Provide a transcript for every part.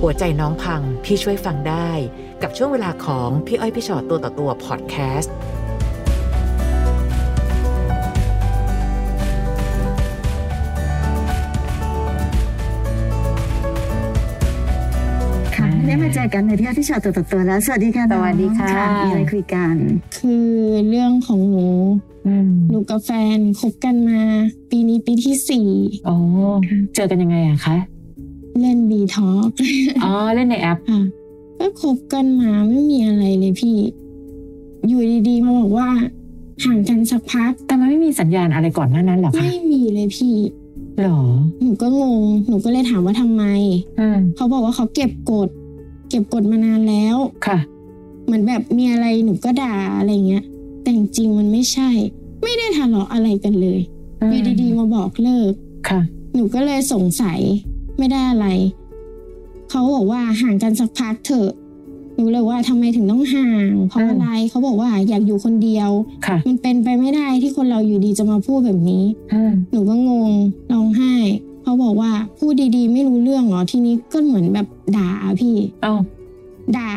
หัวใจน้องพังพี่ช่วยฟังได้ กับช่วงเวลาของพี่อ้อยพี่ชอตตัวต่อตัวพอดแคสต์ค่ะได้มาเจอกันในที่พี่ชอตตัวต่อตัวแล้ว สวัสดีค่ะน้องสวัสดีค่ะมีอะไรคุยกัน คือเรื่องของหนูหนูกับแฟนคบกันมา ปีนี้ปีที่สี่โอ้เจอกันยังไงอะคะ เล่นบีทอ k อ๋อเล่นในแอปค่ะก็คบกันมาไม่มีอะไรเลยพี่ อยู่ดีๆมาบอกว่าห่างกันสักพัก แต่มันไม่มีสัญญาณอะไรก่อนหน้านั้นเหรอคะไม่มีเลยพี่หรอหนูก็งงหนูก็เลยถามว่าทำไมอืมเขาบอกว่าเขาเก็บกด เก็บกดมานานแล้วค่ะ เหมือนแบบมีอะไรหนูก็ด่าอะไรเงี้ย แต่จริงๆมันไม่ใช่ ไม่ได้ทะเลาะอะไรกันเลยอืมอยู่ดีๆมาบอกเลิกค่ะ หนูก็เลยสงสัย ไม่ได้อะไร เขาบอกว่าห่างกันสักพักเถอะหนูเลยว่าทำไมถึงต้องห่าง เพราะอืมอะไรเขาบอกว่าอยากอยู่คนเดียวค่ะมันเป็นไปไม่ได้ที่คนเราอยู่ดีจะมาพูดแบบนี้อืมหนูก็งงร้องไห้เขาบอกว่าพูดดีๆ ไม่รู้เรื่องเหรอทีนี้ก็เหมือนแบบด่าพี่เอ้าด่า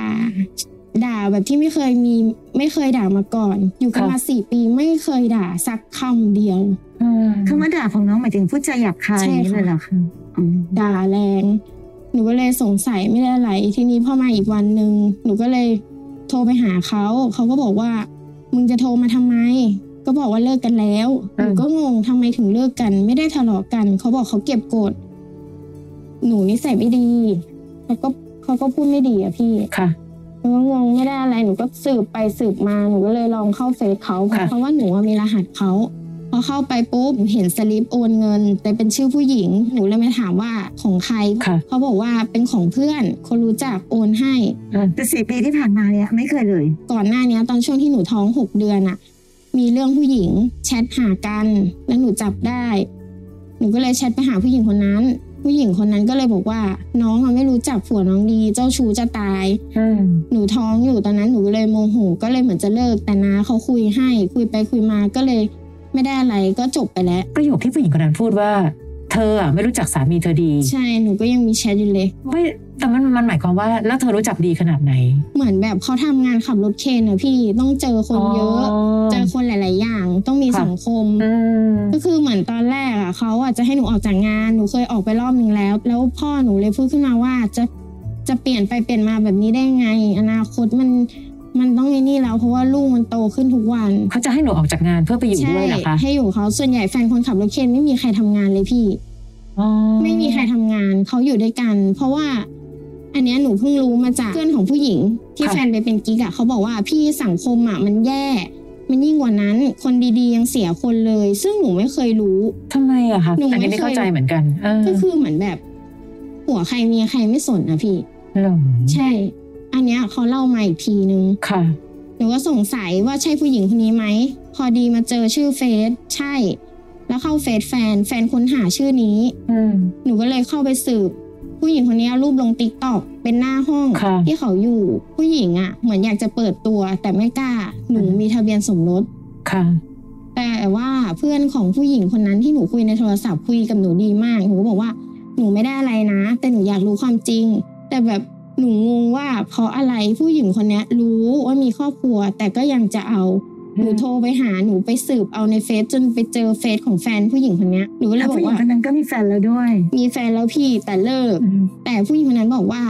ด่าแบบที่ไม่เคยมีไม่เคยด่ามาก่อน อยู่กันค่ะมาสี่ปีไม่เคยด่าสักคำเดียวอืมคำว่าด่าของน้องหมายถึงพูดจาหยาบคายใช่อย่างนี้ค่ะเลยเหรอคะอืม ด่าแรง หนูก็เลยสงสัยไม่ได้อะไร ทีนี้พอมาอีกวันหนึ่งหนูก็เลยโทรไปหาเขาเขาก็บอกว่า มึงจะโทรมาทำไม ก็บอกว่าเลิกกันแล้วหนูก็งงทำไมถึงเลิกกัน ไม่ได้ทะเลาะกันเขาบอกเขาเก็บกดหนูนิสัยไม่ดีแล้วก็เขาก็พูดไม่ดีอะพี่ค่ะหนูก็งงไม่ได้อะไรหนูก็สืบไปสืบมาหนูก็เลยลองเข้าเฟซเขาเพราะค่ะเพราะว่าหนูอะมีรหัสเขาพ อเข้าไปปุ๊บเห็นสลิปโอนเงิน แต่เป็นชื่อผู้หญิงหนูเลยไปถามว่าของใครค่ะเขาบอกว่าเป็นของเพื่อน คนรู้จักโอนให้อืมแต่สี่ปีที่ผ่านมาเนี่ยไม่เคยเลย ก่อนหน้านี้ตอนช่วงที่หนูท้องหกเดือนอะมีเรื่องผู้หญิงแชทหากันแล้วหนูจับได้ หนูก็เลยแชทไปหาผู้หญิงคนนั้น ผู้หญิงคนนั้นก็เลยบอกว่า น้องอะไม่รู้จักผัวน้องดี เจ้าชู้จะตายอืมหนูท้องอยู่ตอนนั้นหนูเลยโมโหก็เลยเหมือนจะเลิกแต่น้าเขาคุยให้ คุยไปคุยมาก็เลย ไม่ได้อะไรก็จบไปแล้ว ประโยคที่ผู้หญิงคนนั้นพูดว่า เธออะไม่รู้จักสามีเธอดี ใช่หนูก็ยังมีแชทอยู่เลยไม่แต่มันมันหมายความว่าแล้วเธอรู้จักดีขนาดไหน เหมือนแบบเขาทำงานขับรถเคนอะพี่ต้องเจอคนเยอะเจอคนหลาย ๆ อย่างต้องมีค่ะสังคมอืมก็คือเหมือนตอนแรกอะเขาอะจะให้หนูออกจากงานหนูเคยออกไปรอบหนึ่งแล้ว แล้วพ่อหนูเลยพูดขึ้นมาว่าจะจะเปลี่ยนไปเปลี่ยนมาแบบนี้ได้ไง อนาคตมัน มันต้องไอ้นี่แล้วเพราะว่าลูกมันโตขึ้นทุกวัน เขาจะให้หนูออกจากงานเพื่อไปอยู่ใช่ด้วยเหรอคะให้อยู่เขาส่วนใหญ่แฟนคนขับรถเคนไม่มีใครทำงานเลยพี่อ๋อไม่มีใครทำงานเขาอยู่ด้วยกัน เพราะว่า อันเนี้ยหนูเพิ่งรู้มาจากเพื่อนของผู้หญิง ที่แฟนไปเป็นกิ๊กอะเขาบอกว่าพี่สังคมอะมันแย่มันยิ่งกว่านั้น คนดีๆยังเสียคนเลย ซึ่งหนูไม่เคยรู้ทำไมอะคะหนูอันนี้ไม่ไม่เคยเข้าใจเหมือนกันเออก็คือเหมือนแบบ หัวใครเมียใครไม่สนนะพี่หรอใช่ อันเนี้ยเขาเล่ามาอีกทีนึงค่ะ หนูก็สงสัยว่าใช่ผู้หญิงคนนี้ไหม พอดีมาเจอชื่อเฟซใช่ แล้วเข้าเฟซแฟน แฟนค้นหาชื่อนี้อืมหนูก็เลยเข้าไปสืบ ผู้หญิงคนนี้เอารูปลงติ๊กต็อกเป็นหน้าห้องค่ะที่เขาอยู่ ผู้หญิงอะ่ะ เหมือนอยากจะเปิดตัว แต่ไม่กล้า หนูมีทะเบียนสมรสค่ะแต่ว่าเพื่อนของผู้หญิงคนนั้นที่หนูคุยในโทรศัพท์คุยกับหนูดีมากหนูก็บอกว่าหนูไม่ได้อะไรนะ แต่หนูอยากรู้ความจริง แต่แบบ หนูงงว่าเพราะอะไรผู้หญิงคนเนี้ยรู้ว่ามีครอบครัว แต่ก็ยังจะเอาหนูโทรไปหาหนูไปสืบเอาในเฟซจนไปเจอเฟซของแฟนผู้หญิงคนเนี้ยหนูก็เลยแล้วบอผู้กหญิงว่าคนนั้นก็มีแฟนแล้วด้วย มีแฟนแล้วพี่แต่เลิกอืมแต่ผู้หญิงคนนั้นบอกว่า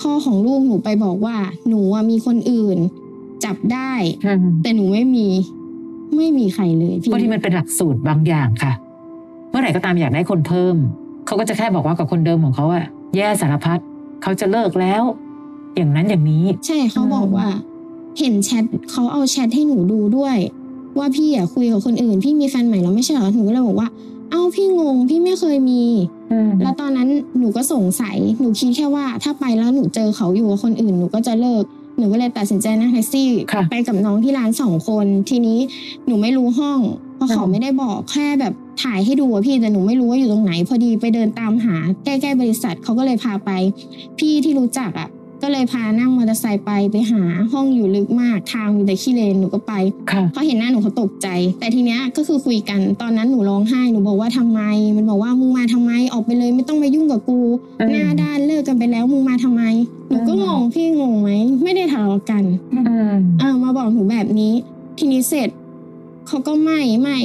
พ่อของลูกหนูไปบอกว่า หนูอะมีคนอื่น จับได้อืมแต่หนูไม่มี ไม่มีใครเลยพี่บางทีมันเป็นหลักสูตรบางอย่างค่ะ เมื่อไหร่ก็ตามอยากได้คนเพิ่มเขาก็จะแค่บอกว่ากับคนเดิมของเขาอะแย่สารพัด เขาจะเลิกแล้ว อย่างนั้นอย่างนี้ ใช่เขาบอกว่า เห็นแชทเขาเอาแชทให้หนูดูด้วย ว่าพี่อะคุยกับคนอื่น พี่มีแฟนใหม่แล้วไม่ใช่เหรอหนูก็เลยบอกว่า เอ้าพี่งงพี่ไม่เคยมีอืมแล้วตอนนั้นหนูก็สงสัยหนูคิดแค่ว่า ถ้าไปแล้วหนูเจอเขาอยู่กับคนอื่นหนูก็จะเลิกหนูก็เลยตัดสินใจนั่งแท็กซี่ค่ะไปกับน้องที่ร้านสองคน ทีนี้หนูไม่รู้ห้อง เพราะเขาอืมไม่ได้บอกแค่แบบ ถ่ายให้ดูอะพี่แต่หนูไม่รู้ว่าอยู่ตรงไหน พอดีไปเดินตามหาใกล้ๆบริษัทเขาก็เลยพาไป พี่ที่รู้จักอะก็ก็เลยพานั่งมอเตอร์ไซค์ไปไปหาห้องอยู่ลึกมากทางมีแต่ขี้เลนหนูก็ไปค่ะเขาเห็นหน้าหนูเขาตกใจ แต่ทีเนี้ยก็คือคุยกันตอนนั้นหนูร้องไห้หนูบอกว่าทำไม มันบอกว่ามึงมาทำไมออกไปเลยไม่ต้องมายุ่งกับกูอืมหน้าด้านเลิกกันไปแล้วมึงมาทำไมหนูก็งงพี่งงไหมไม่ได้ทะเลาะกันอืมเออมาบอกหนูแบบนี้ ทีนี้เสร็จเขาก็ไม่ไม่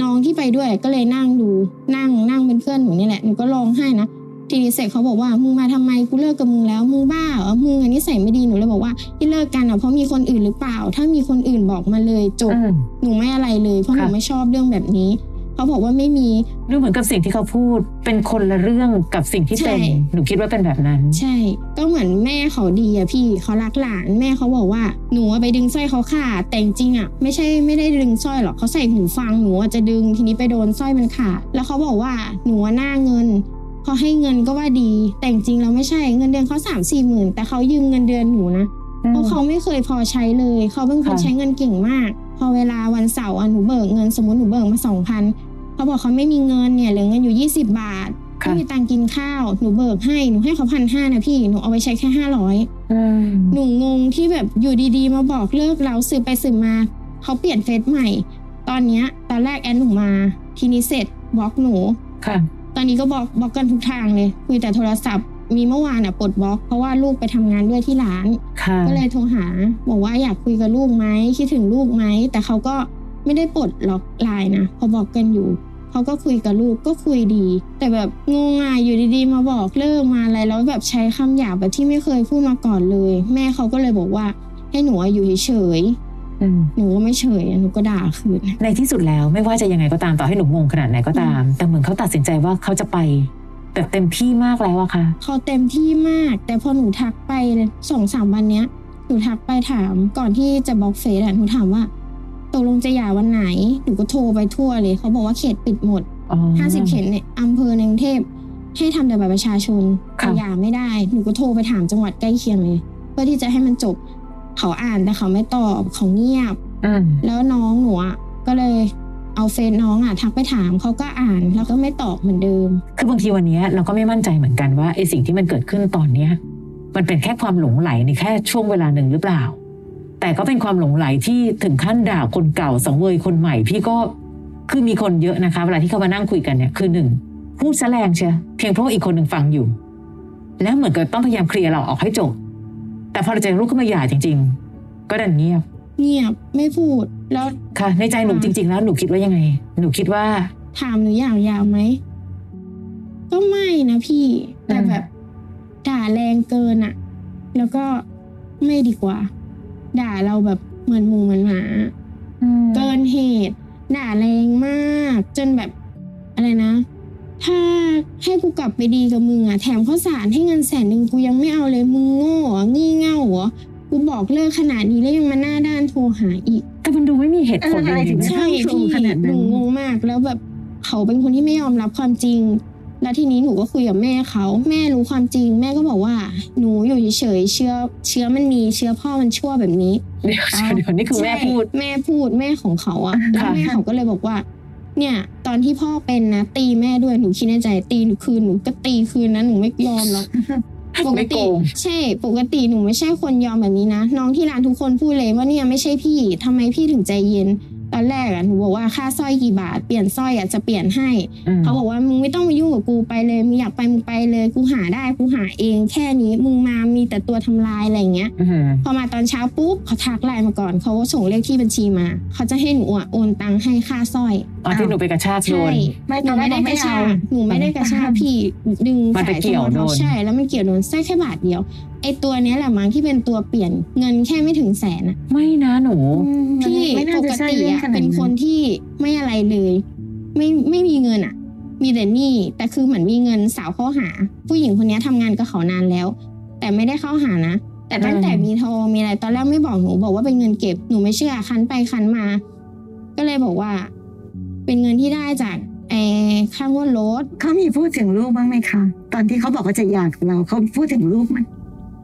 น้องที่ไปด้วยก็เลยนั่งดูนั่งนั่งเป็นเพื่อนหนูนี่แหละหนูก็ร้องไห้นะทีนี้เสร็จเขาบอกว่ามึงมาทำไมกูเลิกกับมึงแล้วมึงบ้าเหรอมึงอันนี้ใส่ไม่ดีหนูเลยบอกว่าที่เลิกกันอะเพราะมีคนอื่นหรือเปล่า ถ้ามีคนอื่นบอกมาเลยจบอืมหนูไม่อะไรเลย เพราะหนูค่ะไม่ชอบเรื่องแบบนี้ เขาบอกว่าไม่มีดูเหมือนกับสิ่งที่เขาพูด เป็นคนละเรื่องกับสิ่งที่เป็นใช่หนูคิดว่าเป็นแบบนั้น ใช่ ก็เหมือนแม่เขาดีอะพี่เขารักหลาน แม่เขาบอกว่าหนูอะไปดึงสร้อยเขาขาดแต่จริงๆอะไม่ใช่ไม่ได้ดึงสร้อยหรอกเขาใส่หูฟังหนูอะจะดึงทีนี้ไปโดนสร้อยมันขาดแล้วเขาบอกว่าหนูอะหน้าเงินเขาให้เงินก็ว่าดี แต่จริงๆเราไม่ใช่เงินเดือนเขาสามสี่หมื่นแต่เขายืมเงินเดือนหนูนะเพราะเขาไม่เคยพอใช้เลย เขาเป็นคนค่ะใช้เงินเก่งมาก พอเวลาวันเสาร์อะหนูเบิกเงินสมมติหนูเบิกมาสองพัน เขาบอกเขาไม่มีเงินเนี่ยเหลือเงินอยู่ยี่สิบบาทค่ะไม่มีตังค์กินข้าวหนูเบิกให้หนูให้เขาพันห้านะพี่หนูเอาไปใช้แค่ห้าร้อยอืมหนูงงที่แบบอยู่ดีๆ มาบอกเลิกเราสืบไปสืบมาเขาเปลี่ยนเฟซใหม่ ตอนเนี้ยตอนแรกแอดหนูมา ทีนี้เสร็จบล็อกหนูค่ะ ตอนนี้ก็บล็อกบล็อกกันทุกทางเลยคุยแต่โทรศัพท์มีเมื่อวานอะปลดบล็อกเพราะว่าลูกไปทำงานด้วยที่ร้านค่ะก็เลยโทรหา บอกว่าอยากคุยกับลูกไหมคิดถึงลูกไหมแต่เขาก็ไม่ได้ปลดล็อกไลน์นะพอบอกกันอยู่ เขาก็คุยกับลูกก็คุยดี แต่แบบงงอะอยู่ดีๆ มาบอกเลิกมาอะไรแล้วแบบใช้คำหยาบแบบที่ไม่เคยพูดมาก่อนเลย แม่เขาก็เลยบอกว่า ให้หนูอะอยู่เฉยอืมๆหนูก็ไม่เฉยอะหนูก็ด่าคืนในที่สุดแล้วไม่ว่าจะยังไงก็ตามต่อให้หนูงงขนาดไหนก็ตาม แต่เหมือนเขาตัดสินใจว่าเขาจะไปแบบเต็มที่มากแล้วอะค่ะเขาเต็มที่มาก แต่พอหนูทักไปสองสามวันเนี้ยหนูทักไปถามก่อนที่จะบล็อกเฟซอะหนูถามว่า ตกลงจะหย่าวันไหนหนูก็โทรไปทั่วเลย เขาบอกว่าเขตปิดหมดอ๋อห้าสิบเขตในอำเภอในกรุงเทพให้ทำแต่บัตรประชาชนค่ะแต่หย่าไม่ได้หนูก็โทรไปถามจังหวัดใกล้เคียงเลย เพื่อที่จะให้มันจบเขาอ่านแต่เขาไม่ตอบเขาเงียบอืมแล้วน้องหนูอะก็เลยเอาเฟซน้องอะทักไปถามเขาก็อ่านแล้วก็ไม่ตอบเหมือนเดิม คือบางทีวันเนี้ยเราก็ไม่มั่นใจเหมือนกันว่าไอ้สิ่งที่มันเกิดขึ้นตอนเนี้ยมันเป็นแค่ความหลงไหลในแค่ช่วงเวลาหนึ่งหรือเปล่า แต่ก็เป็นความหลงไหลที่ถึงขั้นด่าคนเก่าสังเวยคนใหม่ พี่ก็คือมีคนเยอะนะคะ เวลาที่เขามานั่งคุยกันเนี่ยคือหนึ่งพูดแสแรงเชียเพียงเพราะว่าอีกคนหนึ่งฟังอยู่ แล้วเหมือนกับต้องพยายามเคลียร์เราออกให้จบ แต่พอเราจะลุกขึ้นมาหย่าจริง ๆ ก็ดันเงียบ เงียบไม่พูดแล้วค่ะ ในใจหนูจริง ๆ แล้วหนูคิดว่ายังไง หนูคิดว่า ถามหนูอย่างยาวไหมก็ไม่นะพี่แต่อืมแบบด่าแรงเกินอะแล้วก็ไม่ดีกว่า ด่าเราแบบเหมือนหมูเหมือนหมาเกินเหตุ ด่าแรงมาก จนแบบอะไรนะ ถ้าให้กูกลับไปดีกับมึงอะแถมข้าวสารให้เงินแสนหนึ่งกูยังไม่เอาเลยมึงโง่เหรองี่เง่าเหรอกูบอกเลิกขนาดนี้แล้วยังมาหน้าด้านโทรหาอีก แต่มันดูไม่มีเหตุผลเอออะไรจริงๆถึงนะจะใช่ต้องโทรพี่ขนาดนั้นหนูงงมากแล้วแบบเขาเป็นคนที่ไม่ยอมรับความจริง แล้วทีนี้หนูก็คุยกับแม่เขาแม่รู้ความจริง แม่ก็บอกว่า หนูอยู่เฉยๆเชื้อเชื้อมันมีเชื้อพ่อมันชั่วแบบนี้เดี๋ยวเดี๋ยวนี่คือแม่ใช่พูดแม่พูดแม่ของเขาอะแล้วค่ะแม่เขาก็เลยบอกว่า เนี่ย ตอนที่พ่อเป็นนะตีแม่ด้วยหนูคิดในใจตีหนูคืนหนูก็ตีคืนนะหนูไม่ยอมหรอกปกไม่โกติงใช่ปกติหนูไม่ใช่คนยอมแบบนี้นะน้องที่ร้านทุกคนพูดเลยว่าเนี่ยไม่ใช่พี่ทำไมพี่ถึงใจเย็น ตอนแรกอะหนูบอกว่าค่าสร้อยกี่บาท เปลี่ยนสร้อยอะจะเปลี่ยนให้อืมเขาบอกว่ามึงไม่ต้องมายุ่งกับกูไปเลยมึงอยากไปมึงไปเลยกูหาได้กูหาเองแค่นี้มึงมามีแต่ตัวทำลายอะไรอย่างเงี้ยอืมพอมาตอนเช้าปุ๊บเขาทักไลน์มาก่อนเขาก็ส่งเลขที่บัญชีมา เขาจะให้หนูอะโอนตังค์ให้ค่าสร้อยอ๋อที่หนูไปกระชากโดใช่นไม่หตนูอนแรไม่กได้เรากไม่ระชาเอากหนูไม่ได้กระชากพี่ดึงมันไปสายเกี่ยวโทรโดเขานใช่แล้วมันเกี่ยวโดนใช่แค่บาทเดียว ไอตัวเนี้ยแหละมั้งที่เป็นตัวเปลี่ยนเงินแค่ไม่ถึงแสนอะไม่นะหนูพี่ไม่น่าปจะกใช่ติเรื่องอะขนาดเป็นคนที่ไม่อะไรเลย ไม่ไม่มีเงินอะมีแต่หนี้แต่คือเหมือนมีเงินสาวเข้าหา ผู้หญิงคนนี้ทำงานกับเขานานแล้ว แต่ไม่ได้เข้าหานะ แต่ตั้งแต่อืมมีทองมีอะไรตอนแรกไม่บอกหนูบอกว่าเป็นเงินเก็บหนูไม่เชื่อคันไปคันมา ก็เลยบอกว่า เป็นเงินที่ได้จากไอ้ค่างวดรถเขามีพูดถึงลูกบ้างไหมคะตอนที่เขาบอกว่าจะหย่ากับเราเขาพูดถึงลูกไหม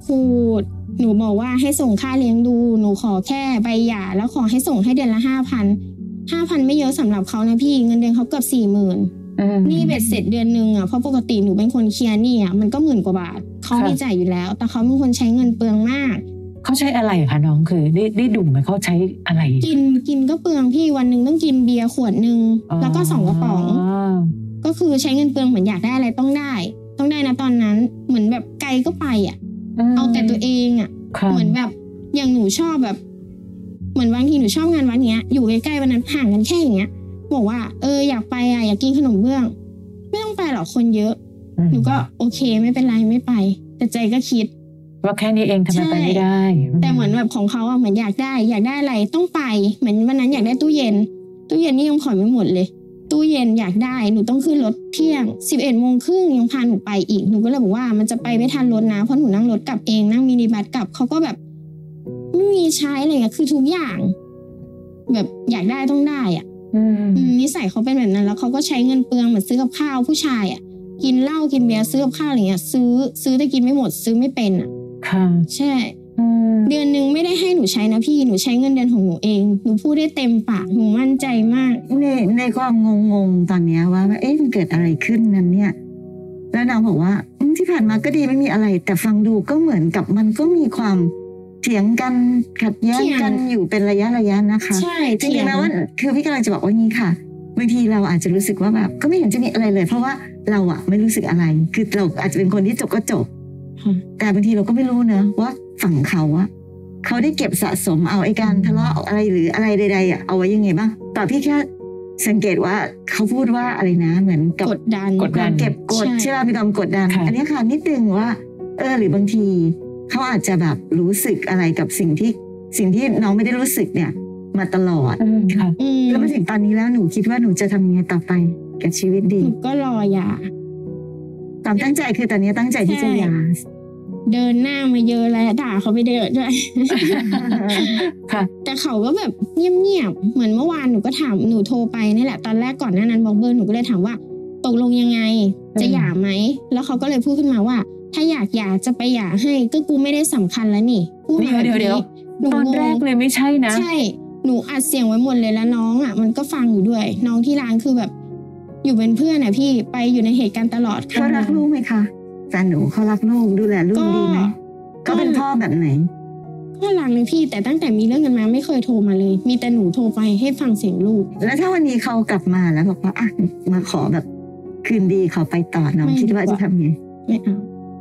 พูด หนูบอกว่าให้ส่งค่าเลี้ยงดู หนูขอแค่ใบหย่าแล้วขอให้ส่งให้เดือนละห้าพันห้าพันไม่เยอะสำหรับเขานะพี่เงินเดือนเขาเกือบสี่หมื่นอืมนี่เบ็ดเสร็จเดือนหนึ่งอะเพราะปกติหนูเป็นคนเคลียร์หนี่อะมันก็หมื่นกว่าบาทเขาค่ะมีจ่ายอยู่แล้ว แต่เขาเป็นคนใช้เงินเปลืองมากเขาใช้อะไรคะน้องคือได้ได้ดูไหมเขาใช้อะไร กินกินก็เปลืองพี่วันหนึ่งต้องกินเบียร์ขวดหนึ่งแล้วก็สองกระป๋องก็คือใช้เงินเปลืองเหมือนอยากได้อะไรต้องได้ ต้องได้นะตอนนั้นเหมือนแบบไกลก็ไปอะ เอาแต่ตัวเองอะค่ะเหมือนแบบอย่างหนูชอบแบบ เหมือนบางทีหนูชอบงานวัดเนี้ย อยู่ใกล้ๆวันนั้นห่างกันแค่อย่างเงี้ย บอกว่า เอออยากไปอะอยากกินขนมเบื้อง ไม่ต้องไปหรอกคนเยอะอืมหนูก็โอเคไม่เป็นไรไม่ไป แต่ใจก็คิดว่าแค่นี้เองทำไมไปไม่ได้ แต่เหมือนแบบของเขาอะเหมือนอยากได้ อยากได้อะไรต้องไป เหมือนวันนั้นอยากได้ตู้เย็น ตู้เย็นนี่ยังผ่อนไม่หมดเลย ตู้เย็นอยากได้หนูต้องขึ้นรถเที่ยงสิบเอ็ดโมงครึ่งยังพาหนูไปอีกหนูก็เลยบอกว่ามันจะไปไม่ทันรถนะเพราะหนูนั่งรถกลับเองนั่งมินิบัสกลับเขาก็แบบไม่มีใช้อะไรเงี้ยคือทุกอย่าง แบบอยากได้ต้องได้อะอืมอืมนิสัยเขาเป็นแบบนั้น แล้วเขาก็ใช้เงินเปลืองเหมือนซื้อกับข้าวผู้ชายอะกินเหล้ากินเบียร์ซื้อกับข้าวอะไรเงี้ย ซื้อซื้อแต่กินไม่หมดซื้อไม่เป็นอะค่ะใช่อืม เดือนหนึ่งไม่ได้ให้หนูใช้นะพี่หนูใช้เงินเดือนของหนูเองหนูพูดได้เต็มปากหนูมั่นใจมากในในความงงๆตอนเนี้ยว่าว่าเอ๊ะมันเกิดอะไรขึ้นนั้นเนี่ย แล้วนางบอกว่าอืมที่ผ่านมาก็ดีไม่มีอะไร แต่ฟังดูก็เหมือนกับมันก็มีความเถียงกันขัดแย้งเถียงกันอยู่เป็นระยะระยะนะคะ ใช่จริงๆแล้วว่าคือพี่กำลังจะบอกว่างี้ค่ะบางทีเราอาจจะรู้สึกว่าแบบก็ไม่เห็นจะมีอะไรเลย เพราะว่าเราอะไม่รู้สึกอะไร คือเราอาจจะเป็นคนที่จบก็จบค่ะแต่บางทีเราก็ไม่รู้เนอะว่า ฝั่งเขาอะเขาได้เก็บสะสมเอาไอ้การทะเลาะอะไรหรืออะไรใดๆอะเอาไว้ยังไงบ้างแต่พี่แค่สังเกตว่าเขาพูดว่าอะไรนะ เหมือนกับกดดันกดดันเก็บกดใช่ใช่ป่ะมีความกดดันค่ะอันนี้ค่ะนิดนึงว่า เออหรือบางทีเขาอาจจะแบบรู้สึกอะไรกับสิ่งที่สิ่งที่น้องไม่ได้รู้สึกเนี่ย มาตลอดอืมค่ะอืมแล้วมาถึงตอนนี้แล้วหนูคิดว่าหนูจะทำยังไงต่อไปกับชีวิตดีหนูก็รอหย่าความตั้งใจคือตอนนี้ตั้งใจที่จะหย่า เดินหน้ามาเยอะแล้วด่าเขาไปเยอะด้วยค่ะ แต่เขาก็แบบเงียบๆเหมือนเมื่อวานหนูก็ถามหนูโทรไปนี่แหละตอนแรกก่อนหน้านั้นบอกเบอร์หนูก็เลยถามว่าตกลงยังไง จะหย่าไหม แล้วเขาก็เลยพูดขึ้นมาว่า ถ้าอยากหย่าจะไปหย่าให้ก็กูไม่ได้สำคัญแล้วนี่พูดมาแบบเดี๋ยวเดี๋ยวนี้หนูตอนงแรงกเลยไม่ใช่นะ ใช่ หนูอัดเสียงไว้หมดเลยแล้วน้องอะ มันก็ฟังอยู่ด้วย น้องที่ร้านคือแบบ อยู่เป็นเพื่อนอะพี่ไปอยู่ในเหตุการณ์ตลอดเขารักลูกไหมคะแฟนหนูเขารักลูกดูแลลูกก็ดีไหมก็เป็นพ่อแบบไหนก็รักเลยพี่แต่ตั้งแต่มีเรื่องกันมาไม่เคยโทรมาเลย มีแต่หนูโทรไปให้ฟังเสียงลูก แล้วถ้าวันนี้เขากลับมาแล้วบอกว่าอะมาขอแบบ คืนดีขอไปต่อน้องไม่คิดว่าดีกว่าจะทำไงไม่เอา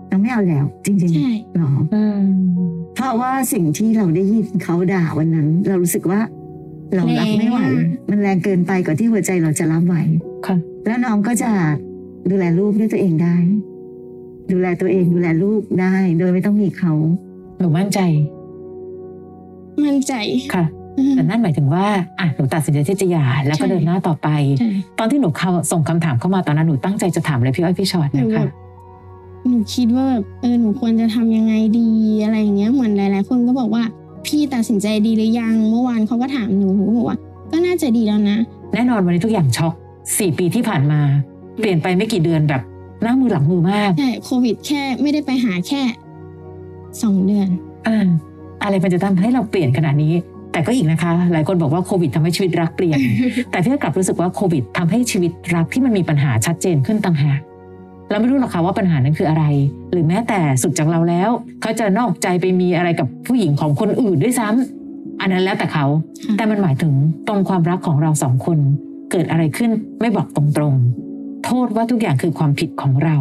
น้องไม่เอาแล้ว จริงใช่ๆหรออืมเพราะว่าสิ่งที่เราได้ยินเขาด่าวันนั้น เรารู้สึกว่า เรารับไม่ไหว มันแรงเกินไปกว่าที่หัวใจเราจะรับไหวค่ะ แล้วน้องก็จะดูแลลูกด้วยตัวเองได้ ดูแลตัวเองดูแลลูกได้ โดยไม่ต้องมีเขาหนูมั่นใจ มั่นใจค่ะแต่นั่นหมายถึงว่าอะหนูตัดสินใจที่จะหย่าแล้วก็ใช่เดินหน้าต่อไปใช่ตอนที่หนูเข้าส่งคำถามเข้ามาตอนนั้นหนูตั้งใจจะถามอะไรพี่อ้อยพี่ชอตหนูนะแบคะบหนูคิดว่าแบบเออหนูควรจะทำยังไงดีอะไรอย่างเงี้ยเหมือนหลาย ๆ คนก็บอกว่า พี่ตัดสินใจดีหรือยังเมื่อวานเขาก็ถามหนูหนูก็บอกว่า ก็น่าจะดีแล้วนะ แน่นอนวันนี้ทุกอย่างช็อกสี่ปีที่ผ่านมา เปลี่ยนไปไม่กี่เดือนแบบ หน้ามือหลังมือมากใช่โควิดแค่ไม่ได้ไปหาแค่สองเดือนอ่าอะไรมันจะทำให้เราเปลี่ยนขนาดนี้ แต่ก็อีกนะคะ หลายคนบอกว่าโควิดทำให้ชีวิตรักเปลี่ยน แต่พี่กลับรู้สึกว่าโควิดทำให้ชีวิตรักที่มันมีปัญหาชัดเจนขึ้นต่างหากเราไม่รู้หรอกค่ะว่าปัญหานั้นคืออะไร หรือแม้แต่สุดจากเราแล้ว เขาจะนอกใจไปมีอะไรกับผู้หญิงของคนอื่นด้วยซ้ำอันนั้นแล้วแต่เขาค่ะแต่มันหมายถึงตรงความรักของเราสองคน เกิดอะไรขึ้นไม่บอกตรงๆ โทษว่าทุกอย่างคือความผิดของเรา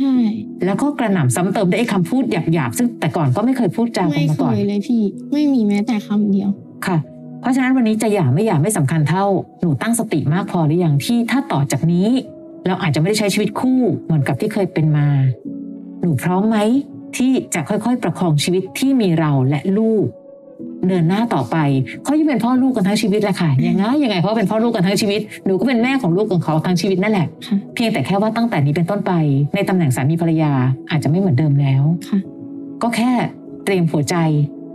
ใช่แล้วก็กระหน่ำซ้ำเติมด้วยไอ้คำพูดหยาบๆซึ่งแต่ก่อนก็ไม่เคยพูดจากันไม่มาเคก่อนยเลยพี่ ไม่มีแม้แต่คำเดียวค่ะ เพราะฉะนั้นวันนี้จะหย่าไม่หย่าไม่สำคัญเท่าหนูตั้งสติมากพอหรือยังที่ถ้าต่อจากนี้ เราอาจจะไม่ได้ใช้ชีวิตคู่เหมือนกับที่เคยเป็นมา หนูพร้อมไหมที่จะค่อยๆ ประคองชีวิตที่มีเราและลูก เดินหน้าต่อไปเขายังเป็นพ่อลูกกันทั้งชีวิตแหละค่ะยังไงยังไงเขาเป็นพ่อลูกกันทั้งชีวิตหนูก็เป็นแม่ของลูกของเขาทั้งชีวิตนั่นแหละค่ะเพียงแต่แค่ว่าตั้งแต่นี้เป็นต้นไป ในตำแหน่งสามีภรรยาอาจจะไม่เหมือนเดิมแล้วค่ะก็แค่เตรียมหัวใจ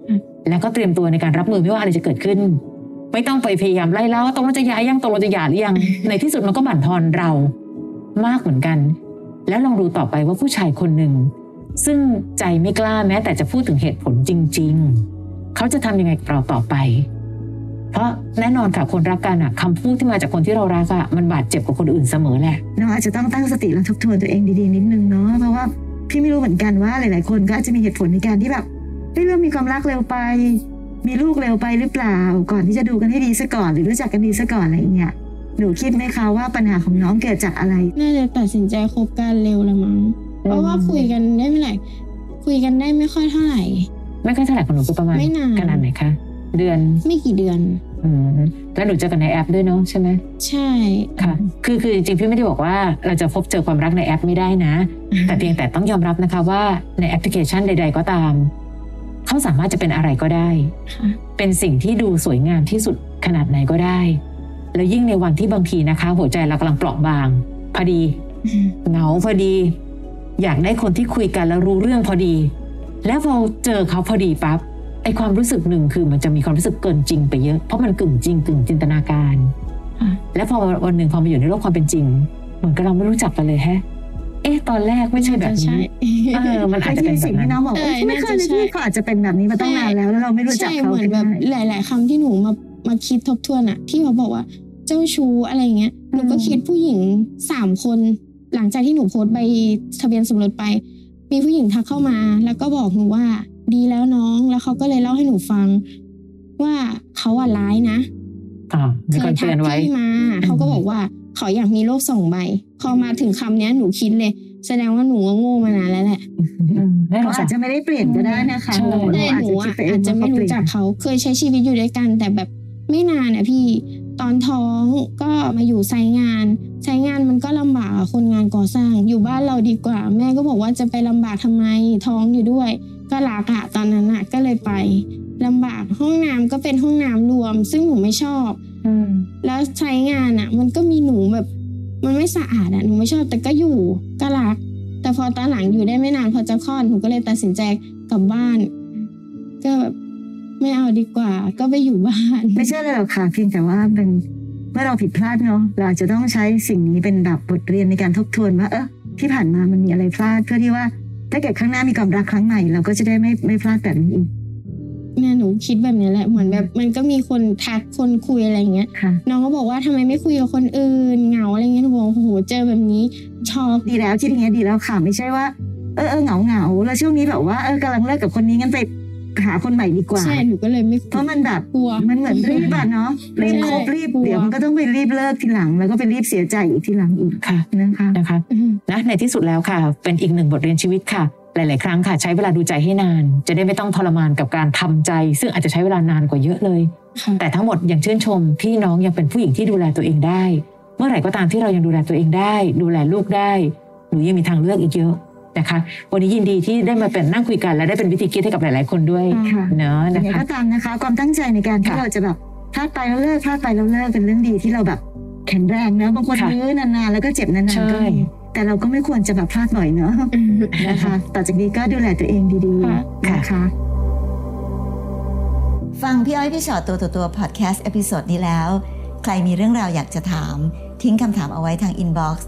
อืมแล้วก็เตรียมตัวในการรับมือไม่ว่าอะไรจะเกิดขึ้น ไม่ต้องไปพยายามไล่เล่าว่าตกลงจะหย้ายยังตกลงจะหย่าหรือยัง ในที่สุดมันก็บั่นทอนเรามากเหมือนกัน แล้วลองดูต่อไปว่าผู้ชายคนหนึ่งซึ่งใจไม่กล้าแม้แต่จะพูดถึงเหตุผลจริง ๆ เขาจะทำยังไงกับเราต่อไป เพราะแน่นอนค่ะคนรักกันอะคำพูดที่มาจากคนที่เรารักอะมันบาดเจ็บกว่าคนอื่นเสมอแหละน้องอาจจะต้องตั้งสติและทบทวนตัวเองดีๆนิดนึงเนาะเพราะว่าพี่ไม่รู้เหมือนกันว่าหลาย ๆ คนก็อาจจะมีเหตุผลในการที่แบบเฮ้ยเริ่มมีความรักเร็วไป มีลูกเร็วไปหรือเปล่า ก่อนที่จะดูกันให้ดีซะก่อน หรือรู้จักกันดีซะก่อนอะไรอย่างเงี้ยหนูคิดไหมคะว่าปัญหาของน้องเกิดจากอะไร น่าจะตัดสินใจคบกันเร็วละมั้งเพราะว่าคุยกันได้ไม่ไหร่คุยกันได้ไม่ค่อยเท่าไหร่ ไม่ค่อยเท่าไหร่ของหนูก็ประมาณไม่นาน ขนาดไหนคะเดือนไม่กี่เดือน อืมแล้วหนูเจอกันในแอปด้วยเนาะใช่ไหมใช่ ค่ะ คือคือจริงๆพี่ไม่ได้บอกว่าเราจะพบเจอความรักในแอปไม่ได้นะ แต่เพียงแต่ต้องยอมรับนะคะว่าในแอปพลิเคชันใด ๆ ก็ตาม เขาสามารถจะเป็นอะไรก็ได้ ค่ะ เป็นสิ่งที่ดูสวยงามที่สุดขนาดไหนก็ได้ แล้วยิ่งในวันที่บางทีนะคะ หัวใจเรากำลังเปราะบาง พอดี เหงาพอดี อยากได้คนที่คุยกันแล้วรู้เรื่องพอดี แล้วพอเจอเขาพอดีปั๊บไอความรู้สึกหนึ่งคือมันจะมีความรู้สึกเกินจริงไปเยอะเพราะมันกึ่งจริงกึ่งจินตนาการค่ะแล้วพอวันหนึ่งพอมาอยู่ในโลกความเป็นจริง เหมือนกับเราไม่รู้จักกันเลยแฮะเอ๊ะตอนแรกไม่ใช่แบบใช่นี้เออมันอาจจะเป็นที่แบบสิ่งนั้ที่นน้องบอกว่าเออไม่เคยเลยน่าจะใช่พี่เขาอาจจะเป็นแบบนี้มาตั้งนานแล้วแล้วเราไม่รู้จักใช่เขาเหมือนก็แบบได้หลาย ๆคำที่หนูมามาคิดทบทวนอะที่เขาบอกว่าเจ้าชู้อะไรเงี้ยหนูก็อืมคิดผู้หญิงสามคน หลังจากที่หนูโพสต์ใบทะเบียนสมรสไป มีผู้หญิงทักเข้ามา แล้วก็บอกหนูว่า ดีแล้วน้องแล้วเขาก็เลยเล่าให้หนูฟัง ว่าเขาอะร้ายนะอ่ามีคนเตือนไว้พี่มาเขาก็บอกว่าเขาอยากมีโลกสองใบ พอมาถึงคำเนี้ยหนูคิดเลย แสดงว่าหนูก็โง่มานานแล้วแหละอืมให้เขาเราอาจจะไม่ได้เปลี่ยนก็ได้นะคะใช่เราแต่อาจหนูจะคิดอะไปเองอาจจะไม่รู้จักว่าเขาเขาเคยใช้ชีวิตอยู่ด้วยกัน แต่แบบไม่นานอะพี่ ตอนท้องก็มาอยู่ไซต์งานไซต์งานมันก็ลำบากอะคนงานก่อสร้าง อยู่บ้านเราดีกว่า แม่ก็บอกว่าจะไปลำบากทำไมท้องอยู่ด้วย ก็รักอะตอนนั้นอะก็เลยไปลำบากห้องน้ำก็เป็นห้องน้ำรวม ซึ่งหนูไม่ชอบอืมแล้วใช้งานอะ่ะ มันก็มีหนูแบบ มันไม่สะอาดอะ่ะหนูไม่ชอบแต่ก็อยู่ก็รัก แต่พอตอนหลังอยู่ได้ไม่นานพอจะคลอดหนูก็เลยตัดสินใจกลับบ้าน ก็แบบ ไม่เอาดีกว่า ก็ไปอยู่บ้าน ไม่ใช่เลยหรอกค่ะ เพียงแต่ว่าเป็นเมื่อเราผิดพลาดเนาะเราอาจจะต้องใช้สิ่งนี้เป็นแบบบทเรียนในการทบทวนว่า เออที่ผ่านมามันมีอะไรพลาดเพื่อที่ว่า ถ้าเกิดข้างหน้ามีความรักครั้งใหม่เราก็จะได้ไม่ไม่พลาดแบบนี้อีกเนี่ยหนูคิดแบบนี้แหละเหมือนแบบมันก็มีคนทักคนคุยอะไรอย่างเงี้ยค่ะน้องก็บอกว่าทำไมไม่คุยกับคนอื่นเหงาอะไรเงี้ยหนูบอกโอ้โหเจอแบบนี้ช็อกดีแล้วที่อย่างเงี้ยดีแล้วค่ะไม่ใช่ว่าเออเออเหงาเหงาแล้วช่วงนี้แบบว่าเออกำลังเลิกกับคนนี้งั้นไป หาคนใหม่ดีกว่าใช่หนูก็เลยไม่เพราะมันแบบกลัวมันเหมือนรีบอะเนาะรีบคบรีบกลัวเดี๋ยวมันก็ต้องไปรีบเลิกทีหลัง แล้วก็ไปรีบเสียใจอีกทีหลังอีกค่ะนะคะนะคะอืมนะในที่สุดแล้วค่ะ เป็นอีกหนึ่งบทเรียนชีวิตค่ะ หลาย ๆ ครั้งค่ะ ใช้เวลาดูใจให้นาน จะได้ไม่ต้องทรมานกับการทำใจ ซึ่งอาจจะใช้เวลานานกว่าเยอะเลยค่ะแต่ทั้งหมดยังชื่นชมที่น้องยังเป็นผู้หญิงที่ดูแลตัวเองได้ เมื่อไหร่ก็ตามที่เรายังดูแลตัวเองได้ ดูแลลูกได้หนูยังมีทางเลือกอีกเยอะ นะคะ วันนี้ยินดีที่ได้มาเป็นนั่งคุยกัน และได้เป็นวิธีคิดให้กับหลาย ๆ คนด้วยค่ะเนาะยังนะไงคะก็ตามนะคะ ความตั้งใจในการที่ค่ะเราจะแบบพลาดไปแล้วเลิกพลาดไปแล้วเลิกเป็นเรื่องดีที่เราแบบแข็งแรงเนอะบางคนค่ะยื้อนานๆแล้วก็เจ็บนานใช่ๆก็มีแต่เราก็ไม่ควรจะแบบพลาดบ่อยเนอะนะคะ ต่อจากนี้ก็ดูแลตัวเองดีค่ะๆนะคะฟังพี่อ้อยพี่ฉอดตัวต่อตัวพอดแคสต์ episode นี้แล้ว ใครมีเรื่องราวอยากจะถาม ทิ้งคำถามเอาไว้ทาง inbox